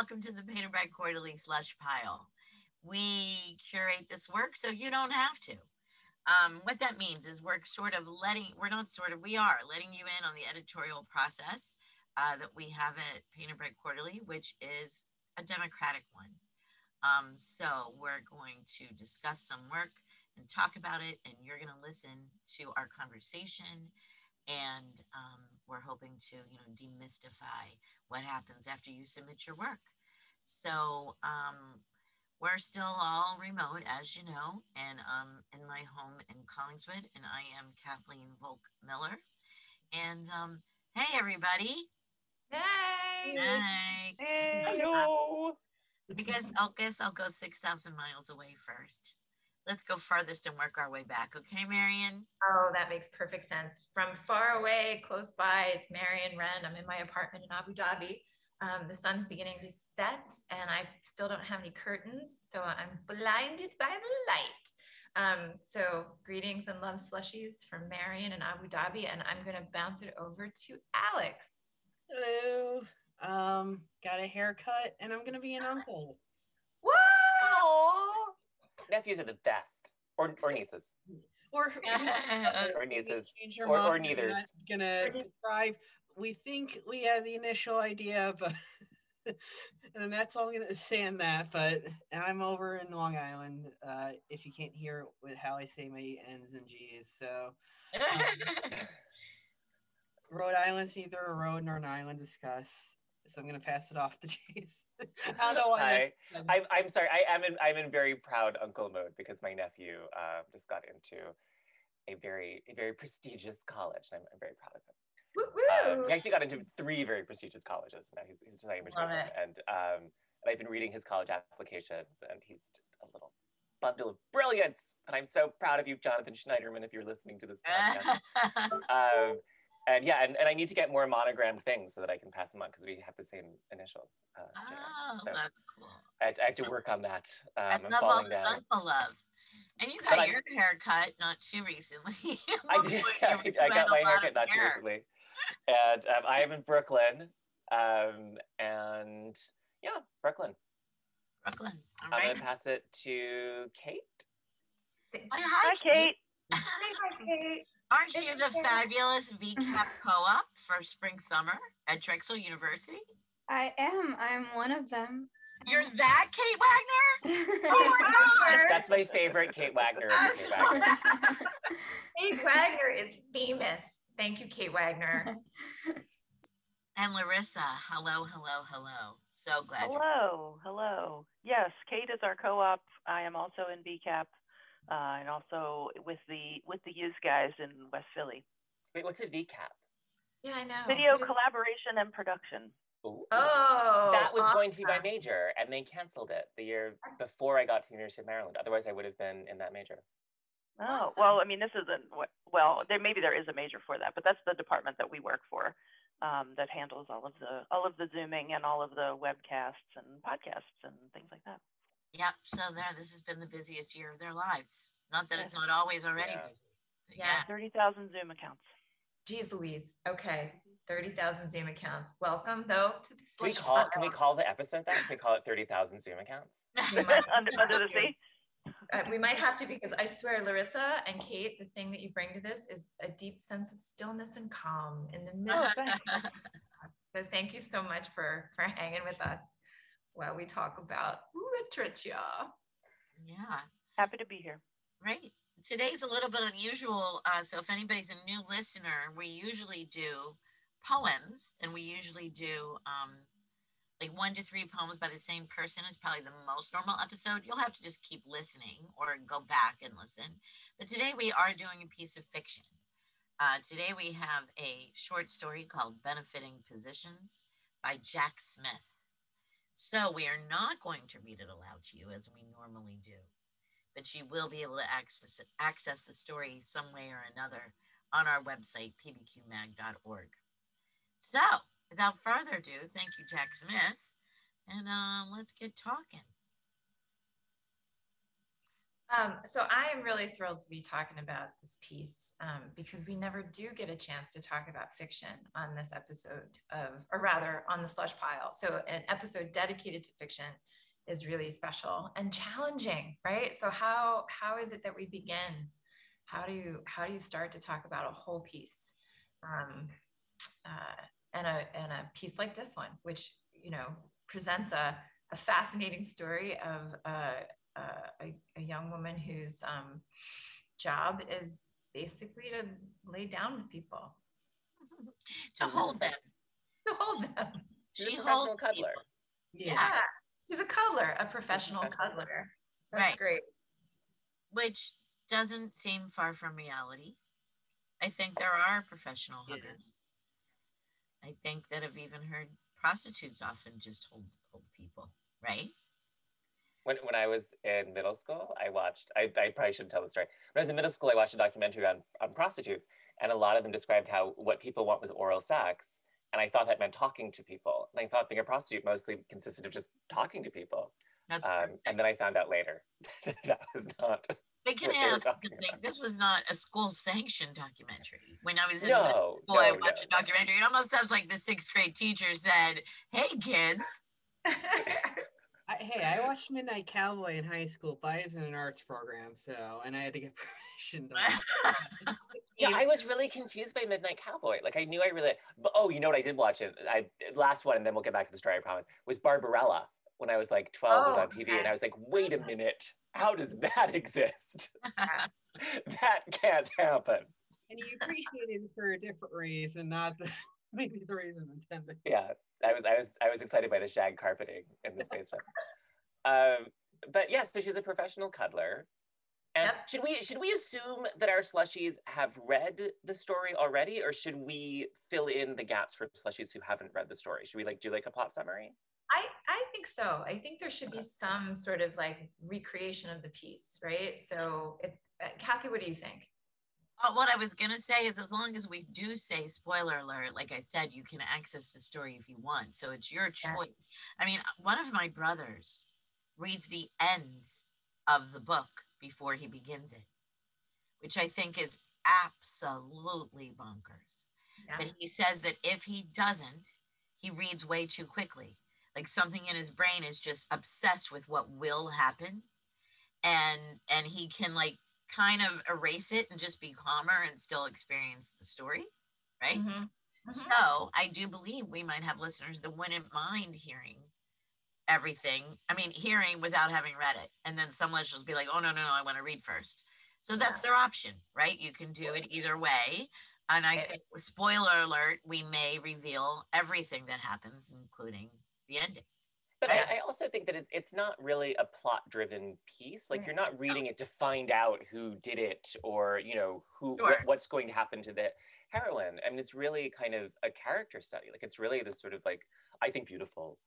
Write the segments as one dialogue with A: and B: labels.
A: welcome to the Painted Bride Quarterly Slush Pile. We curate this work so you don't have to. Um, what that means is we're sort of letting, we're not sort of, we are letting you in on the editorial process uh, that we have at Painted Bride Quarterly, which is a democratic one. Um, so we're going to discuss some work and talk about it, and you're going to listen to our conversation. And um, we're hoping to, you know, demystify what happens after you submit your work. So um, we're still all remote, as you know, and um, in my home in Collingswood, and I am Kathleen Volk Miller. And um, hey, everybody.
B: Hey.
A: Hey.
B: Hey.
C: Hello.
A: Because I'll guess I'll go 6,000 miles away first. Let's go farthest and work our way back. Okay, Marion?
B: Oh, that makes perfect sense. From far away, close by, it's Marion Wrenn. I'm in my apartment in Abu Dhabi. Um, the sun's beginning to set, and I still don't have any curtains, so I'm blinded by the light. Um, so, greetings and love slushies from Marion and Abu Dhabi, and I'm going to bounce it over to Alex.
C: Hello. Um, got a haircut and I'm gonna be an uncle.
B: Whoa!
D: Nephews are the best, or or nieces,
C: Or
D: or nieces, or- or
C: I'm
D: neithers.
C: Gonna describe. We think we had the initial idea, but and that's all I'm gonna say on that. But I'm over in Long Island. Uh, if you can't hear with how I say my N's and G's, so Rhode Island's neither a road nor an island. Discuss. So I'm gonna pass it off to Jason. I don't know why.
D: Hi. I'm, I'm sorry. I am in I'm in very proud uncle mode because my nephew uh, just got into a very a very prestigious college, and I'm, I'm very proud of him.
B: Woo
D: Um, he actually got into three very prestigious colleges. Now he's he's designing
B: Love
D: material,
B: it.
D: and um, and I've been reading his college applications, and he's just a little bundle of brilliance. And I'm so proud of you, Jonathan Schneiderman, if you're listening to this podcast. um, and yeah, and, and I need to get more monogrammed things so that I can pass them on because we have the same initials. Uh,
A: oh,
D: so
A: that's cool.
D: I, have to, I have to work on that. Um,
A: I love all
D: falling
A: this
D: down.
A: uncle love. And you
D: But
A: got
D: I-
A: your haircut not too recently.
D: I did.
A: You
D: I got my
A: lot
D: haircut
A: of
D: not too recently, and um, I am in Brooklyn. Um, and yeah, Brooklyn.
A: Brooklyn. All
D: I'm
A: right.
D: gonna pass it to Kate.
A: Hi,
E: Hi, Kate.
B: Say hi, Kate.
A: Aren't you the
B: okay.
A: fabulous VCAP co-op for spring summer at Drexel University?
E: I am. I'm one of them.
A: You're that Kate Wagner?
B: Oh my gosh.
D: That's my favorite Kate Wagner. Kate Wagner.
B: Kate Wagner is famous. Thank you, Kate Wagner.
A: And Larissa, hello, hello, hello. So glad you're
F: Hello, hello. Yes, Kate is our co-op. I am also in VCAP, uh, and also with the with the use guys in West Philly.
D: Wait, what's a VCAP?
B: Yeah, I know.
F: Video
B: What is-
F: collaboration and production.
D: Ooh.
B: Oh,
D: that was going to be my major, and they canceled it the year before I got to the University of Maryland. Otherwise, I would have been in that major.
F: Oh,
B: Awesome.
F: well, I mean, this isn't what. Well, there maybe there is a major for that, but that's the department that we work for, um, that handles all of the all of the zooming and all of the webcasts and podcasts and things like that.
A: Yep. So there, this has been the busiest year of their lives. Not that it's not always already
D: Yeah.
A: busy. but
B: Yeah.
A: yeah.
F: Thirty thousand Zoom accounts.
B: Geez Louise. Okay. 30,000 Zoom accounts. Welcome, though, to the
D: Can we call? Can we call the episode that? Can we call it thirty thousand Zoom accounts?
B: We might-
F: under, under the sea.
B: Uh, we might have to because I swear, Larissa and Kate, the thing that you bring to this is a deep sense of stillness and calm in the midst. of so thank you so much for for hanging with us while we talk about literature.
A: yeah.
F: Happy to be here.
A: Right. Today's a little bit unusual. Uh, so if anybody's a new listener, we usually do poems and we usually do um, like one to three poems by the same person is probably the most normal episode. You'll have to just keep listening or go back and listen. But today we are doing a piece of fiction. Uh, today we have a short story called Benefiting Positions by Jack Smith. So we are not going to read it aloud to you as we normally do but you will be able to access access the story some way or another on our website pbqmag.org. So, without further ado, thank you, Jack Smith, and uh, let's get talking.
B: Um, so I am really thrilled to be talking about this piece um, because we never do get a chance to talk about fiction on this episode of, or rather on the slush pile. So an episode dedicated to fiction is really special and challenging, right? So how how is it that we begin? How do you how do you start to talk about a whole piece? Um, uh, and a and a piece like this one, which you know presents a, a fascinating story of uh, uh, a, a, young woman whose um, job is basically to lay down with people,
A: to hold them,
B: to hold them.
D: She's she a professional cuddler.
B: Yeah. yeah. she's a cuddler, a professional cuddler. That's right. great.
A: Which doesn't seem far from reality. I think there are professional huggers. I think that I've even heard prostitutes often just hold hold people, right?
D: When, when I was in middle school, I watched, I, I probably shouldn't tell the story. When I was in middle school, I watched a documentary on, on prostitutes, and a lot of them described how what people want was oral sex. And I thought that meant talking to people. And I thought being a prostitute mostly consisted of just talking to people. That's um, and then I found out later that was not
A: they can ask this was not a school sanctioned documentary. When I was in no, school, no, I watched no. a documentary. It almost sounds like the sixth grade teacher said, Hey kids.
C: I, hey, I watched Midnight Cowboy in high school, but I was in an arts program, so and I had to get permission.
D: To yeah, I was really confused by Midnight Cowboy. Like I knew I really, but oh, you know what? I did watch it. I last one, and then we'll get back to the story. I promise. Was Barbarella when I was like 12 oh, was on TV okay. and I was like, wait a minute, how does that exist? that can't happen.
C: And you appreciate it for a different reason, not the, maybe the reason intended.
D: Yeah, I was I was I was excited by the shag carpeting in the space um, but yes, so she's a professional cuddler. And yep. should we should we assume that our slushies have read the story already, or should we fill in the gaps for slushies who haven't read the story? Should we like do like a plot summary?
B: I, I think so. I think there should be some sort of like recreation of the piece, right? So, it, uh, Kathy, what do you think?
A: Uh, what I was going to say is as long as we do say spoiler alert, like I said, you can access the story if you want. So it's your choice. I mean, one of my brothers reads the ends of the book before he begins it, which I think is absolutely bonkers. Yeah. But he says that if he doesn't, he reads way too quickly like something in his brain is just obsessed with what will happen and and he can like kind of erase it and just be calmer and still experience the story right? Mm-hmm. Mm-hmm. so i do believe we might have listeners that wouldn't mind hearing everything i mean hearing without having read it. And then some listeners will be like oh no no no i want to read first. So that's their option right? You can do it either way. And i think spoiler alert we may reveal everything that happens including the ending.
D: But I, I, also think that it's it's not really a plot driven piece. Like you're not reading it to find out who did it or you know who sure. what, what's going to happen to the heroine. I mean, it's really kind of a character study. Like it's really this sort of like I think beautiful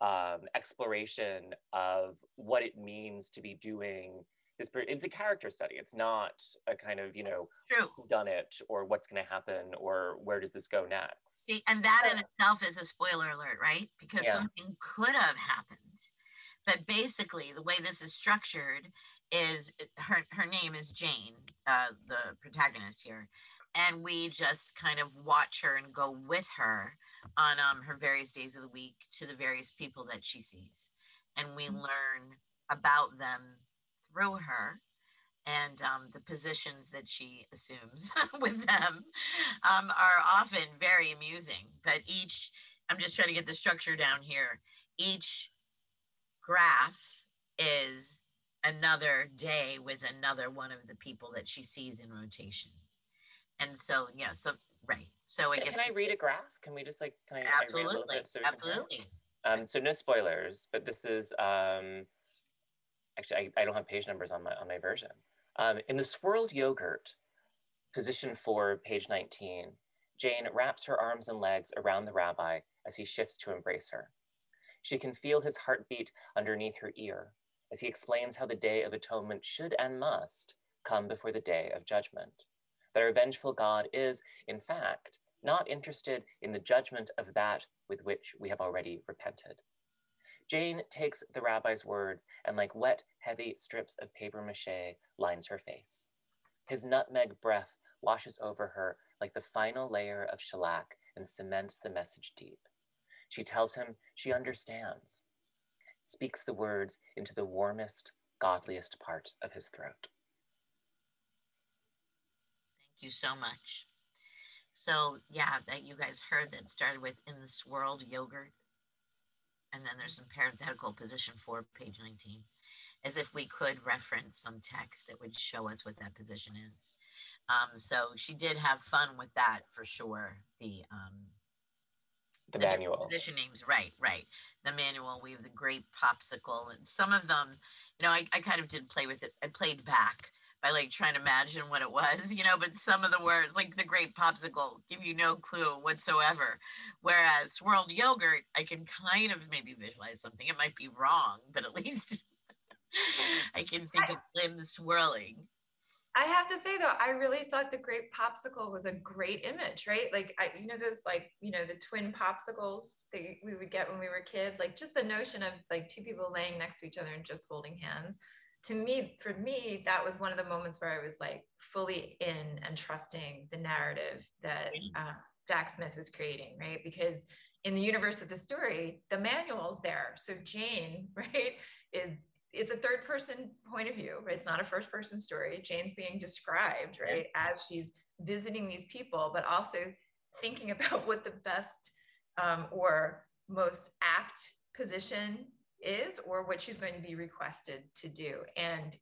D: um, exploration of what it means to be doing this it's a character study it's not a kind of you know
A: True.
D: who done it or what's going to happen or where does this go next
A: see and that in itself is a spoiler alert right because yeah. something could have happened but basically the way this is structured is her her name is jane uh, the protagonist here and we just kind of watch her and go with her on um, her various days of the week to the various people that she sees and we mm-hmm. learn about them through her and um, the positions that she assumes with them um, are often very amusing. But each, I'm just trying to get the structure down here. Each graph is another day with another one of the people that she sees in rotation. And so, yeah, so, right. So I
D: can,
A: guess.
D: Can I read a graph? Can we just like, can I,
A: absolutely, I so absolutely.
D: Um, so no spoilers, but this is um, actually, I, I don't have page numbers on my, on my version. Um, in the swirled yogurt, position four, page 19, Jane wraps her arms and legs around the rabbi as he shifts to embrace her. She can feel his heartbeat underneath her ear as he explains how the day of atonement should and must come before the day of judgment. That our vengeful God is, in fact, not interested in the judgment of that with which we have already repented. Jane takes the rabbi's words and, like wet, heavy strips of paper mache, lines her face. His nutmeg breath washes over her like the final layer of shellac and cements the message deep. She tells him she understands, speaks the words into the warmest, godliest part of his throat.
A: Thank you so much. So yeah, that you guys heard that started with in the swirled yogurt. And then there's some parenthetical position for page 19, as if we could reference some text that would show us what that position is. Um, so she did have fun with that for sure. The um,
D: the, the manual
A: position names, right, right. The manual. We have the grape popsicle, and some of them, you know, I, I kind of did play with it. I played back by like trying to imagine what it was, you know, but some of the words, like the grape popsicle, give you no clue whatsoever. Whereas swirled yogurt, I can kind of maybe visualize something. It might be wrong, but at least I can think of limbs swirling.
B: I have to say though, I really thought the grape popsicle was a great image, right? Like I, you know, those like, you know, the twin popsicles that we would get when we were kids, like just the notion of like two people laying next to each other and just holding hands. To me, for me, that was one of the moments where I was like fully in and trusting the narrative that uh, Jack Smith was creating, right? Because in the universe of the story, the manual's there. So Jane, right, is it's a third person point of view, right? It's not a first person story. Jane's being described, right, as she's visiting these people, but also thinking about what the best um, or most apt position is or what she's going to be requested to do. And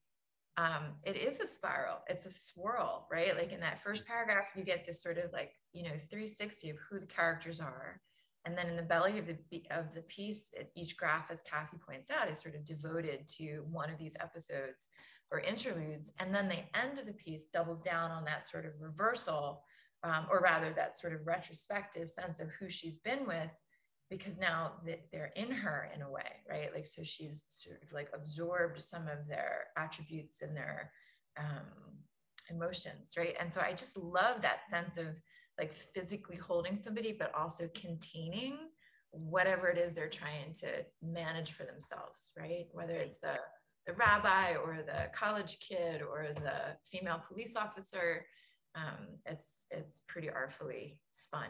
B: um, it is a spiral, it's a swirl, right? Like in that first paragraph, you get this sort of like, you know, 360 of who the characters are. And then in the belly of the of the piece, each graph, as Kathy points out, is sort of devoted to one of these episodes or interludes. And then the end of the piece doubles down on that sort of reversal, um, or rather that sort of retrospective sense of who she's been with, because now that they're in her in a way, right? Like so she's sort of like absorbed some of their attributes and their um, emotions, right? And so I just love that sense of like physically holding somebody, but also containing whatever it is they're trying to manage for themselves, right? Whether it's the the rabbi or the college kid or the female police officer, um, it's it's pretty artfully spun.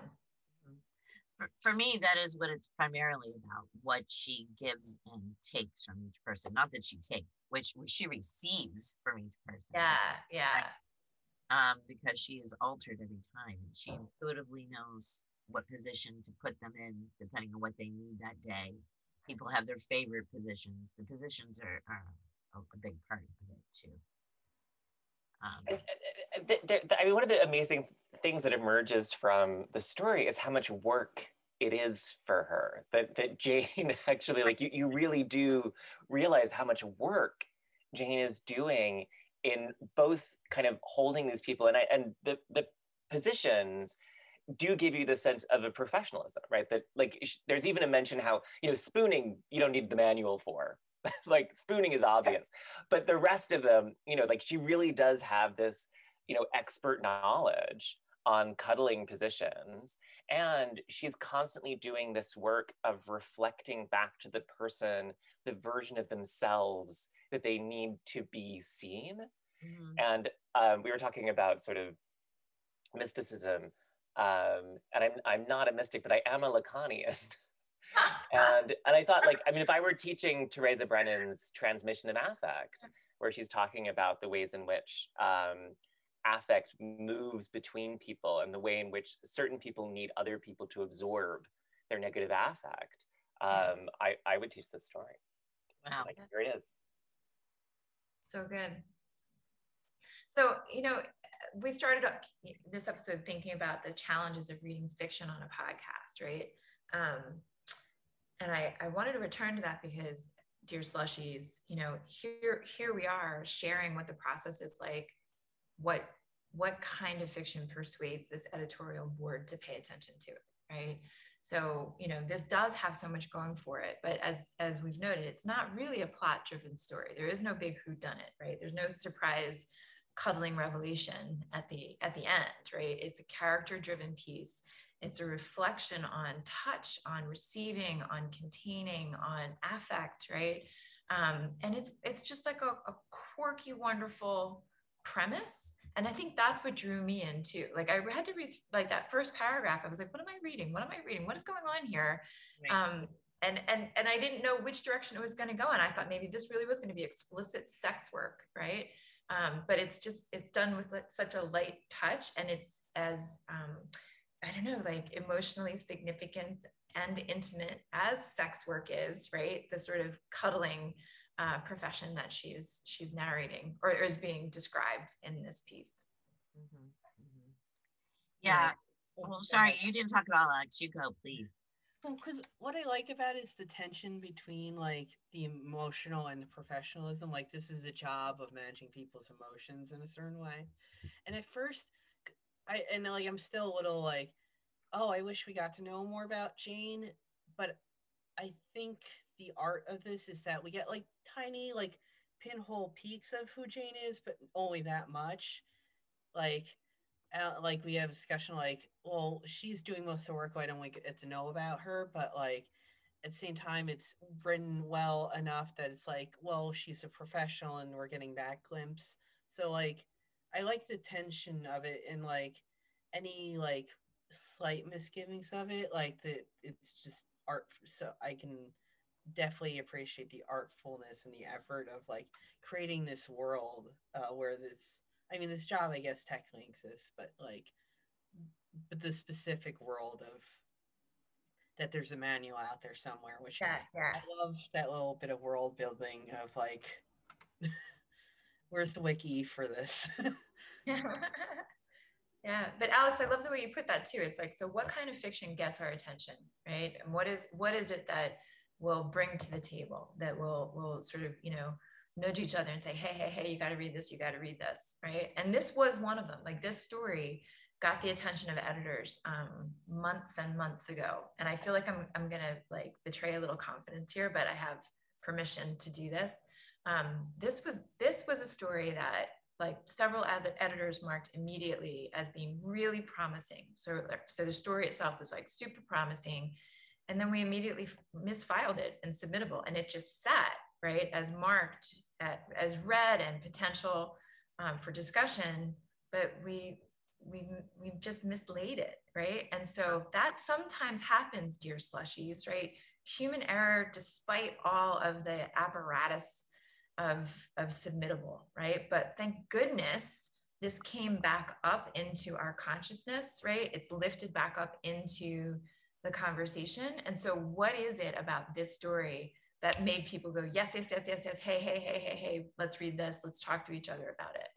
A: For, for me, that is what it's primarily about: what she gives and takes from each person. Not that she takes, which, which she receives from each person.
B: Yeah, yeah
A: um, because she is altered every time. She intuitively knows what position to put them in depending on what they need that day. People have their favorite positions. The positions are, are a big part of it too.
D: Um, I mean, one of the amazing things that emerges from the story is how much work it is for her. That that Jane actually, like you, you really do realize how much work Jane is doing in both kind of holding these people and I, and the the positions do give you the sense of a professionalism right that like there's even a mention how you know spooning you don't need the manual for like spooning is obvious but the rest of them you know like she really does have this you know expert knowledge on cuddling positions and she's constantly doing this work of reflecting back to the person the version of themselves that they need to be seen. Mm-hmm. And um, we were talking about sort of mysticism. Um, and I'm, I'm not a mystic, but I am a Lacanian. and and I thought like I mean if I were teaching Teresa Brennan's transmission of affect, where she's talking about the ways in which um, affect moves between people and the way in which certain people need other people to absorb their negative affect, um, I, I would teach this story.
A: Wow.
D: Like, here it is.
B: So good. So, you know, we started this episode thinking about the challenges of reading fiction on a podcast, right? Um, and I, I wanted to return to that because, dear slushies, you know, here here we are sharing what the process is like, what what kind of fiction persuades this editorial board to pay attention to it, right? So, you know, this does have so much going for it, but as as we've noted, it's not really a plot driven story. There is no big who done it, right? There's no surprise cuddling revelation at the at the end, right? It's a character driven piece It's a reflection on touch, on receiving, on containing, on affect, right? Um, and it's it's just like a, a quirky, wonderful premise. And I think that's what drew me into. Like I had to read like that first paragraph. I was like, what am I reading? What am I reading? What is going on here? Right. Um, and and and I didn't know which direction it was going to go. And I thought maybe this really was going to be explicit sex work, right? Um, but it's just it's done with like such a light touch, and it's as um, I don't know, like emotionally significant and intimate as sex work is, right? The sort of cuddling uh, profession that she's she's narrating or is being described in this piece. Mm-hmm.
A: Mm-hmm. Yeah. Well, sorry, you didn't talk about that. You go, please.
C: Well, because what I like about it is the tension between like the emotional and the professionalism. Like this is the job of managing people's emotions in a certain way. And at first, I and like I'm still a little like, oh, I wish we got to know more about Jane. But I think the art of this is that we get like tiny like pinhole peaks of who Jane is, but only that much. Like, uh, like we have a discussion like, well, she's doing most of the work. I don't like get to know about her, but like at the same time, it's written well enough that it's like, well, she's a professional, and we're getting that glimpse. So like, I like the tension of it, and like any like slight misgivings of it, like that it's just art. So I can definitely appreciate the artfulness and the effort of like creating this world uh, where this i mean this job i guess technically exists but like but the specific world of that there's a manual out there somewhere which
B: yeah, yeah.
C: i love that little bit of world building of like where's the wiki for this?
B: Yeah yeah. but alex i love the way you put that too. It's like so what kind of fiction gets our attention right? And what is what is it that will bring to the table that will will sort of you know nudge each other and say hey hey hey you got to read this you got to read this right? And this was one of them. Like this story got the attention of editors um, months and months ago. And i feel like i'm, I'm gonna like betray a little confidence here but i have permission to do this um, this was this was a story that like several ed- editors marked immediately as being really promising. So so the story itself was like super promising. And then we immediately misfiled it and submittable. And it just sat right as marked at, as read and potential um, for discussion. But we we we just mislaid it right? And so that sometimes happens dear slushies right? Human error despite all of the apparatus of of submittable right but thank goodness this came back up into our consciousness right it's lifted back up into the conversation. And so, what is it about this story that made people go, yes, yes, yes, yes, yes, hey, hey, hey, hey, hey, let's read this, let's talk to each other about it.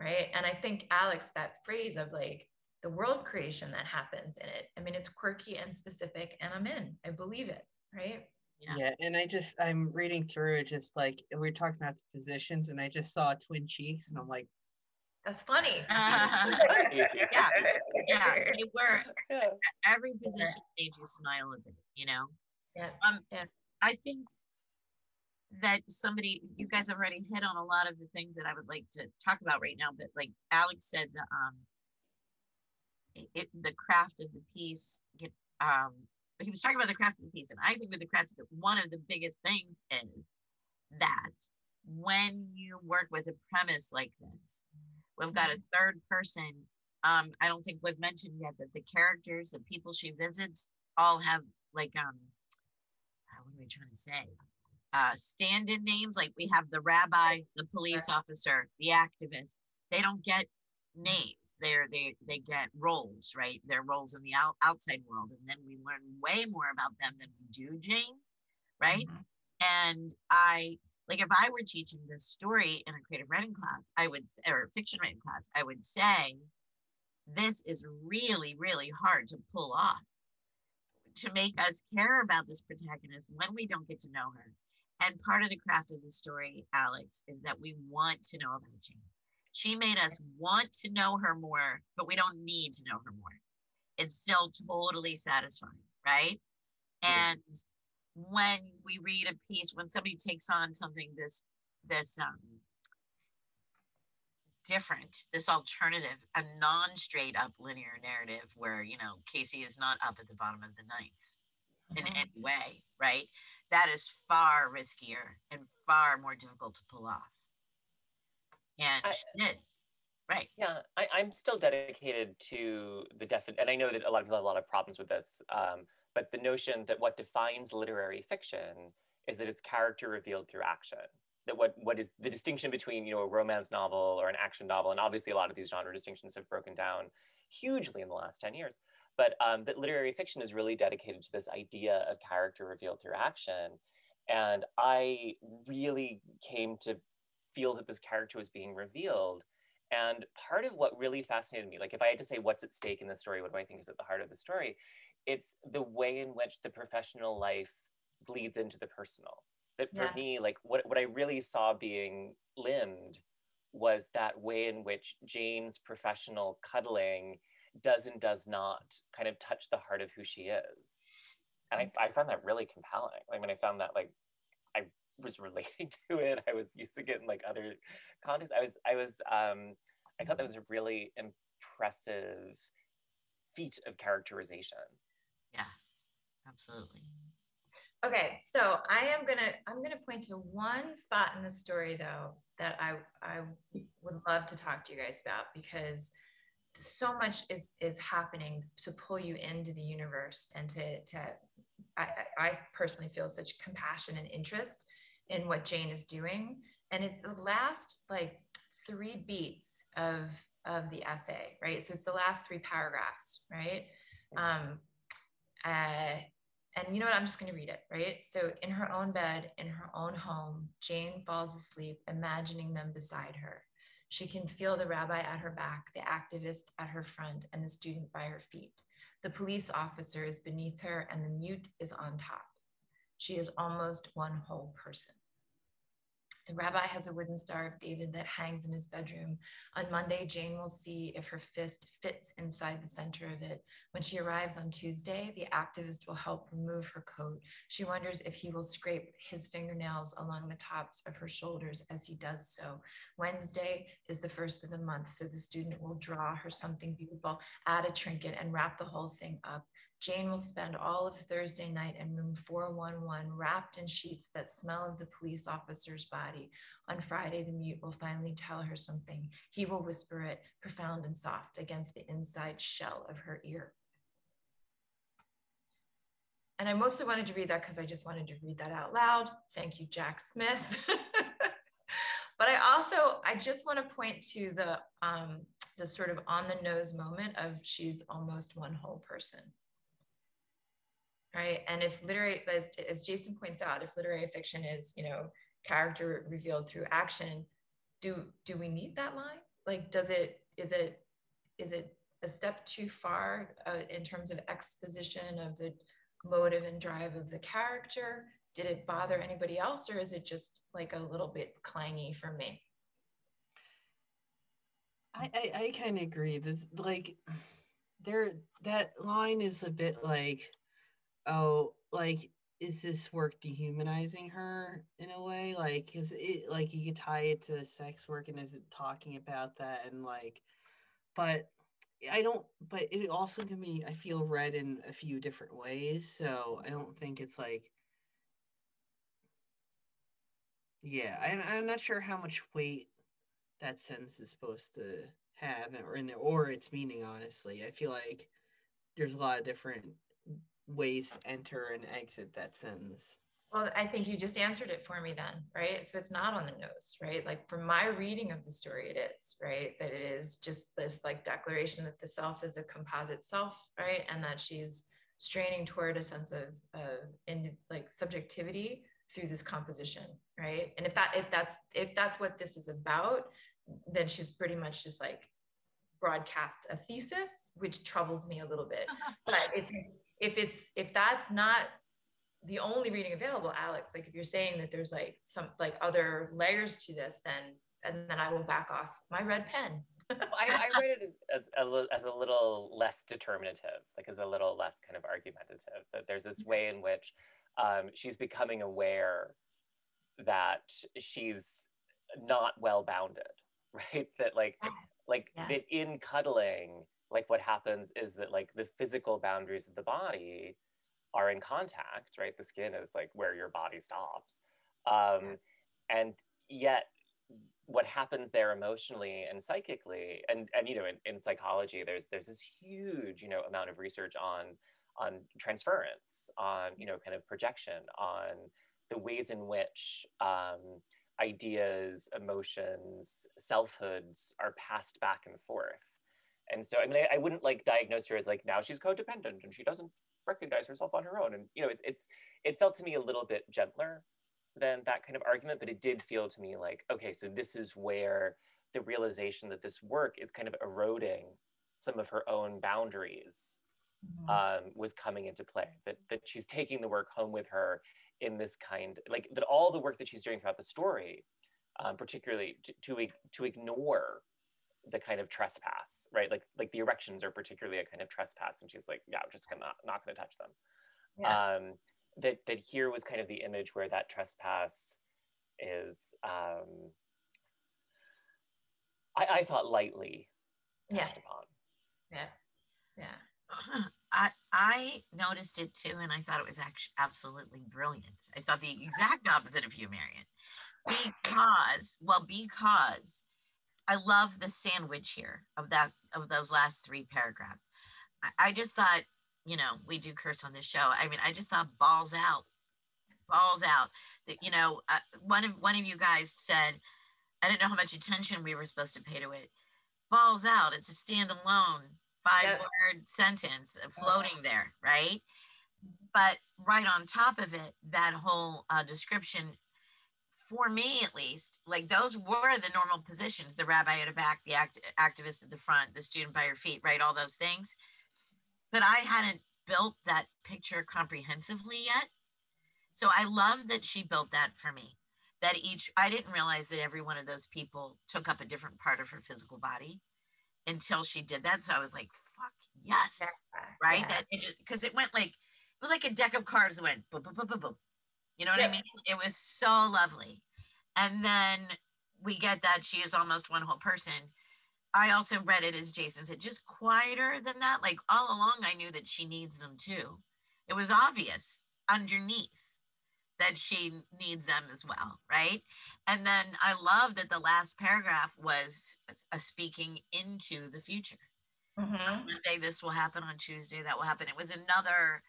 B: Right. And I think, Alex, that phrase of like the world creation that happens in it, I mean, it's quirky and specific, and I'm in, I believe it. Right.
C: Yeah. yeah. and I just I'm reading through it just like we are talking about positions and I just saw twin cheeks and I'm like,
B: that's funny.
A: Uh, yeah, yeah, they were. Every position made you smile a bit, you know.
B: Yeah.
A: Um,
B: yeah.
A: I think that somebody, you guys have already hit on a lot of the things that I would like to talk about right now. But like Alex said, the um, it, the craft of the piece. Um, he was talking about the craft of the piece, and I think with the craft of one of the biggest things is that when you work with a premise like this, We've got a third person. Um, I don't think we've mentioned yet that the characters, the people she visits, all have like um, uh, what are we trying to say? Uh, stand-in names. Like we have the rabbi, the police officer, the activist. They don't get names. They're they they get roles, right? Their roles in the out, outside world, and then we learn way more about them than we do Jane, right? Mm-hmm. And I like if I were teaching this story in a creative writing class, I would, or fiction writing class, I would say, this is really, really hard to pull off to make us care about this protagonist when we don't get to know her. And part of the craft of the story, Alex, is that we want to know about Jane. She made us want to know her more, but we don't need to know her more. It's still totally satisfying, right? And when we read a piece, when somebody takes on something this this um, different, this alternative, a non-straight up linear narrative where, you know, Casey is not up at the bottom of the ninth in
B: Mhm.
A: any way, right? That is far riskier and far more difficult to pull off. And
D: I-
A: she did. Right.
D: Yeah, I, I'm still dedicated to the definition, and I know that a lot of people have a lot of problems with this, um, but the notion that what defines literary fiction is that it's character revealed through action. That what what is the distinction between you know a romance novel or an action novel, and obviously a lot of these genre distinctions have broken down hugely in the last ten years. But um, that literary fiction is really dedicated to this idea of character revealed through action, and I really came to feel that this character was being revealed and part of what really fascinated me, like if I had to say what's at stake in the story, what do I think is at the heart of the story? It's the way in which the professional life bleeds into the personal. That for
B: Yeah.
D: me, like what, what I really saw being limbed was that way in which Jane's professional cuddling does and does not kind of touch the heart of who she is. And I, mm. I found that really compelling. Like when I found that like I was relating to it, I was using it in like other contexts. I was I was um I thought that was a really impressive feat of characterization.
A: Yeah. Absolutely.
B: Okay, so I am gonna I'm gonna point to one spot in the story though that I I would love to talk to you guys about because so much is is happening to pull you into the universe and to to I, I I personally feel such compassion and interest in what Jane is doing. And it's the last like three beats of of the essay, right? So it's the last three paragraphs, right? Um, uh, and you know what? I'm just going to read it, right? So, in her own bed, in her own home, Jane falls asleep, imagining them beside her. She can feel the rabbi at her back, the activist at her front, and the student by her feet. The police officer is beneath her, and the mute is on top. She is almost one whole person. The rabbi has a wooden Star of David that hangs in his bedroom. On Monday, Jane will see if her fist fits inside the center of it. When she arrives on Tuesday, the activist will help remove her coat. She wonders if he will scrape his fingernails along the tops of her shoulders as he does so. Wednesday is the first of the month, so the student will draw her something beautiful, add a trinket, and wrap the whole thing up. Jane will spend all of Thursday night in room 411, wrapped in sheets that smell of the police officer's body. On Friday, the mute will finally tell her something. He will whisper it, profound and soft, against the inside shell of her ear. And I mostly wanted to read that because I just wanted to read that out loud. Thank you, Jack Smith. but I also, I just want to point to the, um, the sort of on the nose moment of she's almost one whole person right? And if literary as, as jason points out if literary fiction is you know character revealed through action do do we need that line? Like does it is it is it a step too far uh, in terms of exposition of the motive and drive of the character? Did it bother anybody else or is it just like a little bit clangy for me?
C: I I, I kind of agree. This like there that line is a bit like, oh, like is this work dehumanizing her in a way? Like, is it like you could tie it to sex work and is it talking about that and like, but I don't. But it also can be I feel read in a few different ways, so I don't think it's like. Yeah, I'm, I'm not sure how much weight that sentence is supposed to have or in there or its meaning honestly i feel like there's a lot of different ways to enter and exit that sentence.
B: Well i think you just answered it for me then right? So it's not on the nose right? Like from my reading of the story it is right? That it is just this like declaration that the self is a composite self right? And that she's straining toward a sense of of in like subjectivity through this composition right? And if that if that's if that's what this is about then she's pretty much just like broadcast a thesis which troubles me a little bit. But if if it's if that's not the only reading available alex like if you're saying that there's like some like other layers to this then and then i will back off my red pen
D: I, I read it as, as, a, as a little less determinative, like as a little less kind of argumentative. That there's this way in which um, she's becoming aware that she's not well bounded, right? That like like
B: Yeah.
D: that in cuddling, like what happens is that like the physical boundaries of the body are in contact, right? The skin is like where your body stops. Um, and yet what happens there emotionally and psychically and and you know in, in psychology there's there's this huge you know amount of research on on transference on you know kind of projection on the ways in which um, ideas emotions selfhoods are passed back and forth and so i mean I, I wouldn't like diagnose her as like now she's codependent and she doesn't recognize herself on her own and you know it, it's it felt to me a little bit gentler than that kind of argument, but it did feel to me like, okay, so this is where the realization that this work is kind of eroding some of her own boundaries
B: Mhm.
D: um, was coming into play. That that she's taking the work home with her in this kind, like that all the work that she's doing throughout the story, um, particularly to, to to ignore the kind of trespass, right? Like like the erections are particularly a kind of trespass, and she's like, yeah, I'm just gonna not gonna touch them
B: yeah.
D: um, that that here was kind of the image where that trespass is um, I, I thought lightly
B: yeah.
D: upon.
B: Yeah. Yeah.
A: I I noticed it too, and I thought it was actually absolutely brilliant. I thought the exact opposite of you, Marion, because well, because I love the sandwich here of that of those last three paragraphs. I, I just thought, you know, we do curse on this show. I mean, I just thought balls out, balls out. That you know, uh, one of one of you guys said, I didn't know how much attention we were supposed to pay to it. Balls out. It's a standalone five word sentence floating there, right? But right on top of it, that whole uh, description, for me at least, like those were the normal positions the rabbi at the back, the act- activist at the front, the student by your feet, right? All those things. But I hadn't built that picture comprehensively yet. So I love that she built that for me. That each, I didn't realize that every one of those people took up a different part of her physical body until she did that. So I was like, fuck, yes
B: Yeah.
A: right?
B: Yeah.
A: That it just because it went like it was like a deck of cards went boom, boom, boom, boom, boom. You know what I mean? It was so lovely. And then we get that she is almost one whole person. I also read it as Jason said, just quieter than that. Like all along, I knew that she needs them too. It was obvious underneath that she needs them as well, right? And then I love that the last paragraph was a, speaking into the future.
B: Mhm.
A: Monday this will happen on Tuesday that will happen. It was another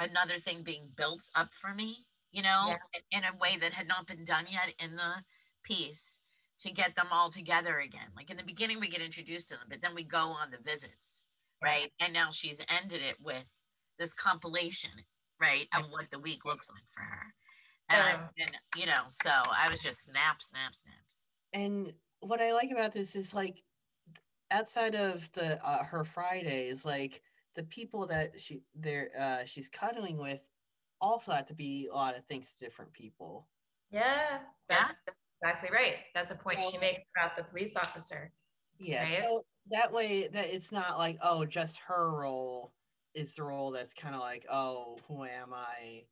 A: another thing being built up for me, you know, in a way that had not been done yet in the piece to get them all together again. Like in the beginning we get introduced to them, but then we go on the visits, right? And now she's ended it with this compilation, right, of what the week looks like for her. And,
B: Um,
A: and you know, so I was just snap, snap, snaps.
C: And what I like about this is like outside of the uh, her Fridays, like the people that she there uh, she's cuddling with also have to be a lot of things to different people.
B: Yes,
A: Yeah.
B: that's that's exactly right. That's a point she makes about the police officer.
C: Yeah,
B: Right.
C: so that way that it's not like oh just her role is the role that's kind of like oh who am I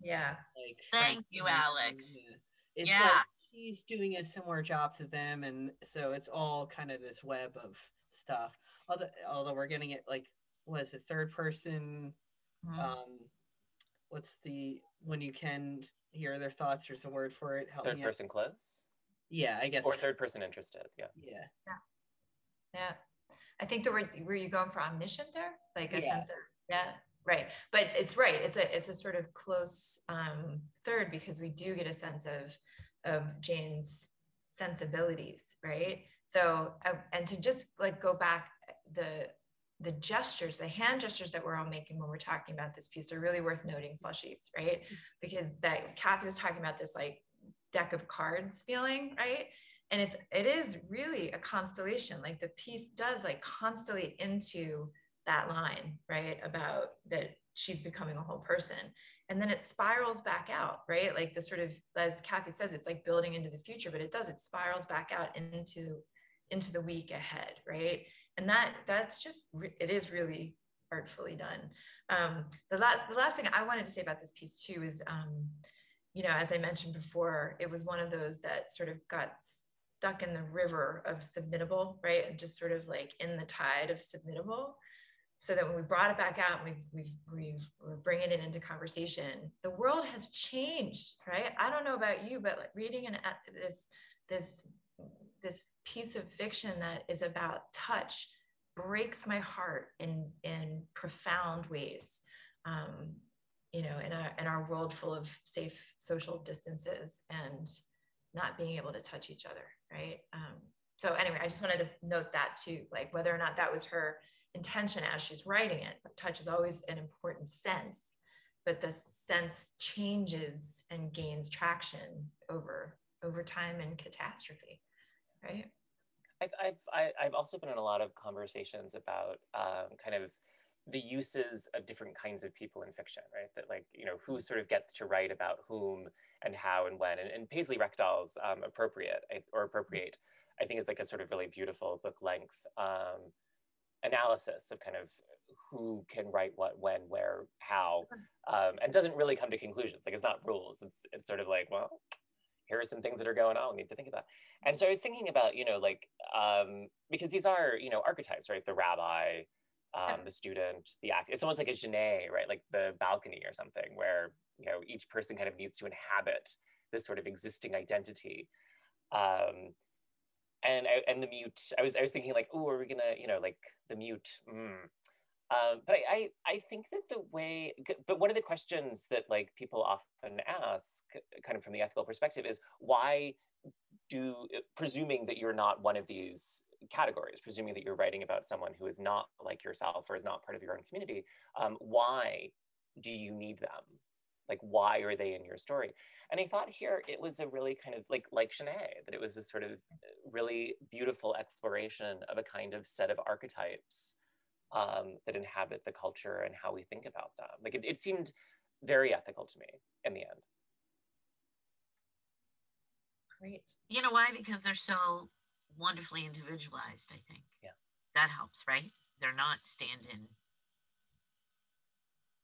B: Yeah.
C: like
A: Thank you,
C: Ocean,
A: Alex.
C: yeah. It's
A: Yeah.
C: like she's doing a similar job to them, and so it's all kind of this web of stuff. Although, although we're getting it like was it third person?
B: Mhm.
C: Um, what's the when you can hear their thoughts? There's a word for it. Help
D: Third
C: me out.
D: person close
C: Yeah, I guess.
D: or third person interested. Yeah.
C: Yeah,
B: Yeah. I think the word were you going for omniscient there? Like a
C: Yeah.
B: sense of yeah, right. But it's right. It's a it's a sort of close um third because we do get a sense of of Jane's sensibilities, right? So uh, and to just like go back the the gestures, the hand gestures that we're all making when we're talking about this piece are really worth noting, slushies, right? Mm-hmm. Because that Kathy was talking about this like deck of cards feeling, right? and it's it is really a constellation like the piece does like constellate into that line right about that she's becoming a whole person and then it spirals back out right like the sort of as kathy says it's like building into the future but it does it spirals back out into into the week ahead right and that that's just it is really artfully done um the last the last thing i wanted to say about this piece too is um you know as i mentioned before it was one of those that sort of got stuck in the river of submittable, right? And just sort of like in the tide of submittable. So that when we brought it back out, we've, we've, we've, we're bringing it into conversation. The world has changed, right? I don't know about you, but like reading an, this, this, this piece of fiction that is about touch breaks my heart in, in profound ways. Um, you know, in our, in our world full of safe social distances and not being able to touch each other right um, so anyway i just wanted to note that too like whether or not that was her intention as she's writing it touch is always an important sense but the sense changes and gains traction over over time and catastrophe right
D: I've, I've, I've also been in a lot of conversations about um, kind of the uses of different kinds of people in fiction, right? That like, you know, who sort of gets to write about whom and how and when. And, and Paisley Rekdal's um, appropriate or appropriate, I think is like a sort of really beautiful book length um, analysis of kind of who can write what, when, where, how, um, and doesn't really come to conclusions. Like it's not rules. It's, it's sort of like, well, here are some things that are going on we need to think about. And so I was thinking about, you know, like, um, because these are, you know, archetypes, right? The rabbi, um, the student, the act. It's almost like a Genet, right? Like the balcony or something, where you know each person kind of needs to inhabit this sort of existing identity. Um, and I, and the mute. I was I was thinking like, oh, are we gonna you know like the mute? Mm. Um, but I, I I think that the way, but one of the questions that like people often ask, kind of from the ethical perspective, is why do presuming that you're not one of these categories, presuming that you're writing about someone who is not like yourself or is not part of your own community, um, why do you need them? Like, why are they in your story? And I thought here it was a really kind of like like Genet, that it was this sort of really beautiful exploration of a kind of set of archetypes um, that inhabit the culture and how we think about them. Like it, it seemed very ethical to me in the end.
B: Great.
A: You know why? Because they're so wonderfully individualized, I think.
D: Yeah.
A: That helps, right? They're not stand-in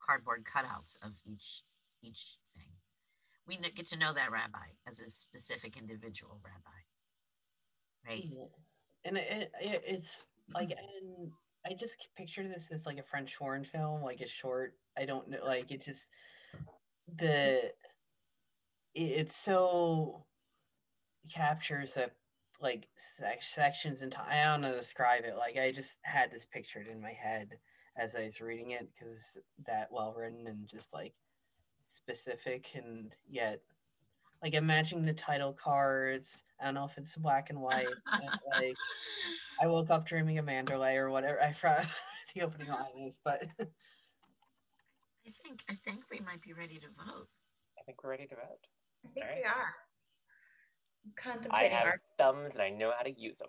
A: cardboard cutouts of each each thing. We get to know that rabbi as a specific individual rabbi, right?
C: Yeah. And it, it, it's like, and I just picture this as like a French foreign film, like a short. I don't know, like it just the it, it's so captures a like sections and I don't know describe it. Like I just had this pictured in my head as I was reading it because that well written and just like specific and yet like I'm imagining the title cards. I don't know if it's black and white. like I woke up dreaming of Mandalay or whatever. I forgot the opening line is, but
A: I think I think we might be ready to vote.
D: I think we're ready to vote.
B: I think
D: All
B: we are.
D: I
B: Contemplating
D: have
B: our
D: thumbs and I know how to use them.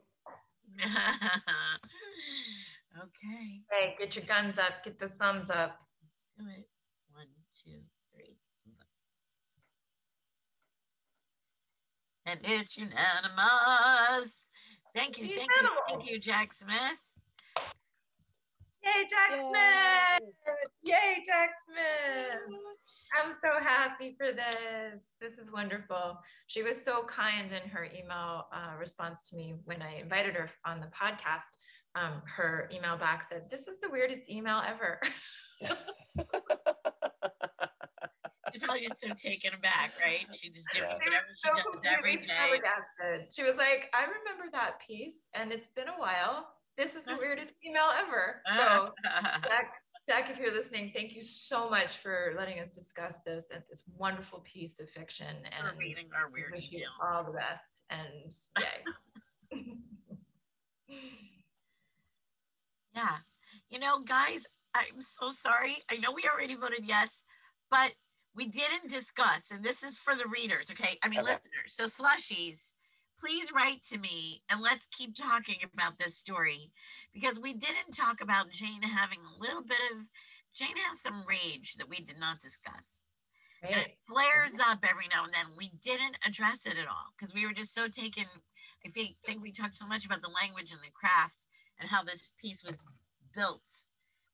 A: okay,
B: Hey, get your guns up, get those thumbs up.
A: let's do it. One, two, three. vote. And it's unanimous. Thank you, thank you, thank you, Jack Smith.
B: Yay, Jack Smith! Yay, Jack Smith! I'm so happy for this. This is wonderful. She was so kind in her email uh, response to me when I invited her on the podcast. Um, her email back said, This is the weirdest email ever.
A: You probably get so taken aback, right? She just did
D: Yeah.
A: whatever she
B: So
A: does every day.
B: flabbergasted. She was like, I remember that piece and it's been a while. This is the weirdest email ever. So, Jack, Jack, if you're listening, thank you so much for letting us discuss this and this wonderful piece of fiction.
A: We're
B: And
A: reading our
B: we
A: weird
B: wish you
A: email.
B: all the best. And yay.
A: Yeah. You know, guys, I'm so sorry. I know we already voted yes, but we didn't discuss, and this is for the readers, okay? I mean,
D: Okay.
A: listeners. So, slushies, please write to me and let's keep talking about this story because we didn't talk about Jane having a little bit of, Jane has some rage that we did not discuss. And it flares up every now and then. We didn't address it at all because we were just so taken. I think, think we talked so much about the language and the craft and how this piece was built.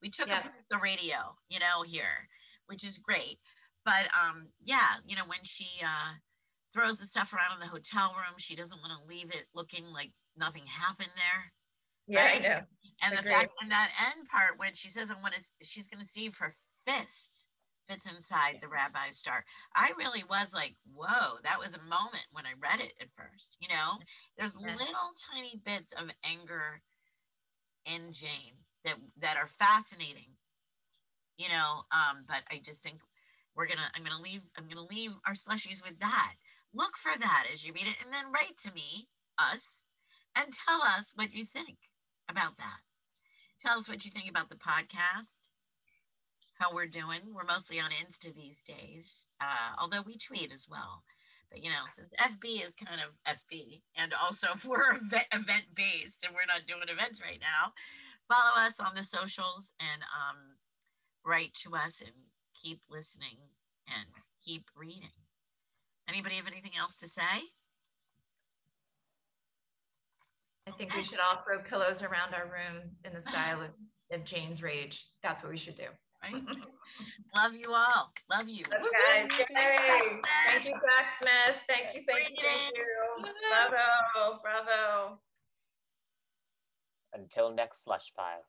A: We took
B: Yeah.
A: the radio, you know, here, which is great. But um, yeah, you know, when she uh, throws the stuff around in the hotel room. She doesn't want to leave it looking like nothing happened there.
B: Yeah,
A: Right.
B: I know.
A: And the fact and that end part when she says, "I want to," she's going to see if her fist fits inside the rabbi star. I really was like, "Whoa!" That was a moment when I read it at first. You know, there's little tiny bits of anger in Jane that that are fascinating. You know, um, but I just think we're gonna. I'm gonna leave. I'm gonna leave our slushies with that. Look for that as you read it, and then write to me, us, and tell us what you think about that. Tell us what you think about the podcast, how we're doing. We're mostly on Insta these days, uh, although we tweet as well. But you know, since FB is kind of FB, and also if we're event based and we're not doing events right now, follow us on the socials and um, write to us and keep listening and keep reading. Anybody have anything else to say?
B: I think we should all throw pillows around our room in the style of, of Jane's Rage. That's what we should do.
A: Right? Love you all. Love you.
B: Love you
A: Woohoo!
B: guys.
A: Thanks,
B: Yay. Thank you, Jack Smith. Thank you, thank you, thank you. Bravo, bravo.
D: Until next slush pile.